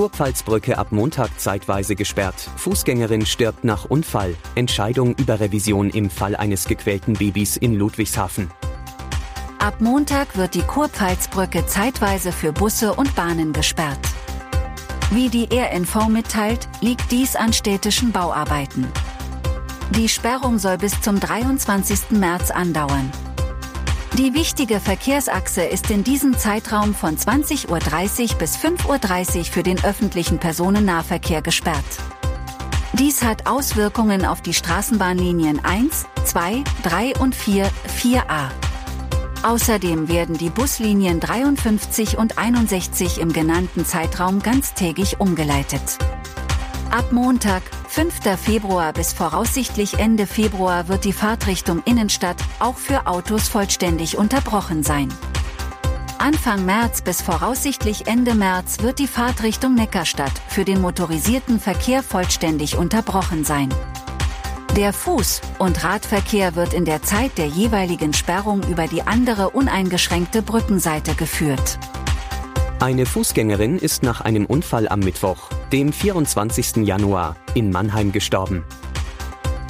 Kurpfalzbrücke ab Montag zeitweise gesperrt. Fußgängerin stirbt nach Unfall. Entscheidung über Revision im Fall eines gequälten Babys in Ludwigshafen. Ab Montag wird die Kurpfalzbrücke zeitweise für Busse und Bahnen gesperrt. Wie die RNV mitteilt, liegt dies an städtischen Bauarbeiten. Die Sperrung soll bis zum 23. März andauern. Die wichtige Verkehrsachse ist in diesem Zeitraum von 20.30 Uhr bis 5.30 Uhr für den öffentlichen Personennahverkehr gesperrt. Dies hat Auswirkungen auf die Straßenbahnlinien 1, 2, 3 und 4, 4a. Außerdem werden die Buslinien 53 und 61 im genannten Zeitraum ganztägig umgeleitet. Ab Montag, 5. Februar bis voraussichtlich Ende Februar wird die Fahrtrichtung Innenstadt auch für Autos vollständig unterbrochen sein. Anfang März bis voraussichtlich Ende März wird die Fahrtrichtung Neckarstadt für den motorisierten Verkehr vollständig unterbrochen sein. Der Fuß- und Radverkehr wird in der Zeit der jeweiligen Sperrung über die andere uneingeschränkte Brückenseite geführt. Eine Fußgängerin ist nach einem Unfall am Mittwoch, dem 24. Januar, in Mannheim gestorben.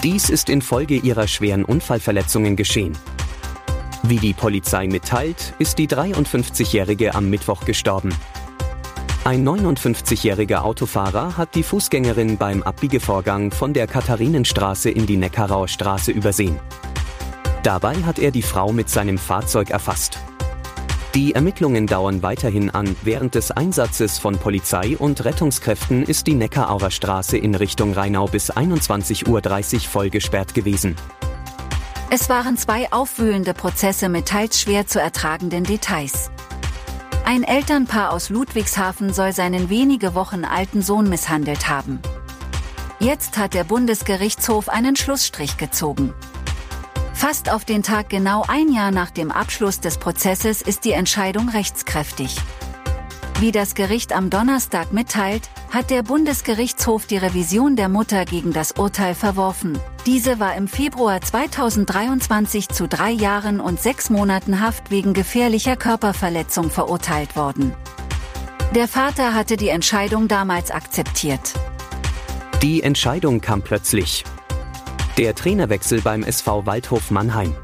Dies ist infolge ihrer schweren Unfallverletzungen geschehen. Wie die Polizei mitteilt, ist die 53-Jährige am Mittwoch gestorben. Ein 59-jähriger Autofahrer hat die Fußgängerin beim Abbiegevorgang von der Katharinenstraße in die Neckarauer Straße übersehen. Dabei hat er die Frau mit seinem Fahrzeug erfasst. Die Ermittlungen dauern weiterhin an. Während des Einsatzes von Polizei und Rettungskräften ist die Neckarauer Straße in Richtung Rheinau bis 21.30 Uhr voll gesperrt gewesen. Es waren zwei aufwühlende Prozesse mit teils schwer zu ertragenden Details. Ein Elternpaar aus Ludwigshafen soll seinen wenige Wochen alten Sohn misshandelt haben. Jetzt hat der Bundesgerichtshof einen Schlussstrich gezogen. Fast auf den Tag genau ein Jahr nach dem Abschluss des Prozesses ist die Entscheidung rechtskräftig. Wie das Gericht am Donnerstag mitteilt, hat der Bundesgerichtshof die Revision der Mutter gegen das Urteil verworfen. Diese war im Februar 2023 zu drei Jahren und sechs Monaten Haft wegen gefährlicher Körperverletzung verurteilt worden. Der Vater hatte die Entscheidung damals akzeptiert. Die Entscheidung kam plötzlich. Der Trainerwechsel beim SV Waldhof Mannheim.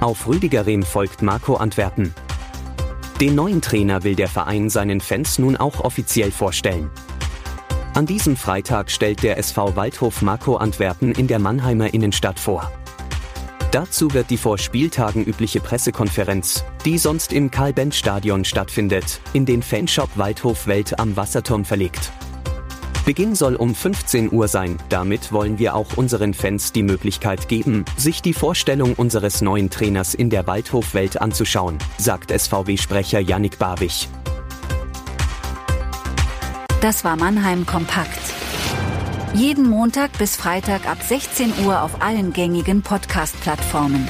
Auf Rüdiger Rehm folgt Marco Antwerpen. Den neuen Trainer will der Verein seinen Fans nun auch offiziell vorstellen. An diesem Freitag stellt der SV Waldhof Marco Antwerpen in der Mannheimer Innenstadt vor. Dazu wird die vor Spieltagen übliche Pressekonferenz, die sonst im Karl-Benz-Stadion stattfindet, in den Fanshop Waldhof Welt am Wasserturm verlegt. Beginn soll um 15 Uhr sein. Damit wollen wir auch unseren Fans die Möglichkeit geben, sich die Vorstellung unseres neuen Trainers in der Waldhofwelt anzuschauen, sagt SVW-Sprecher Yannick Barwig. Das war Mannheim Kompakt. Jeden Montag bis Freitag ab 16 Uhr auf allen gängigen Podcast-Plattformen.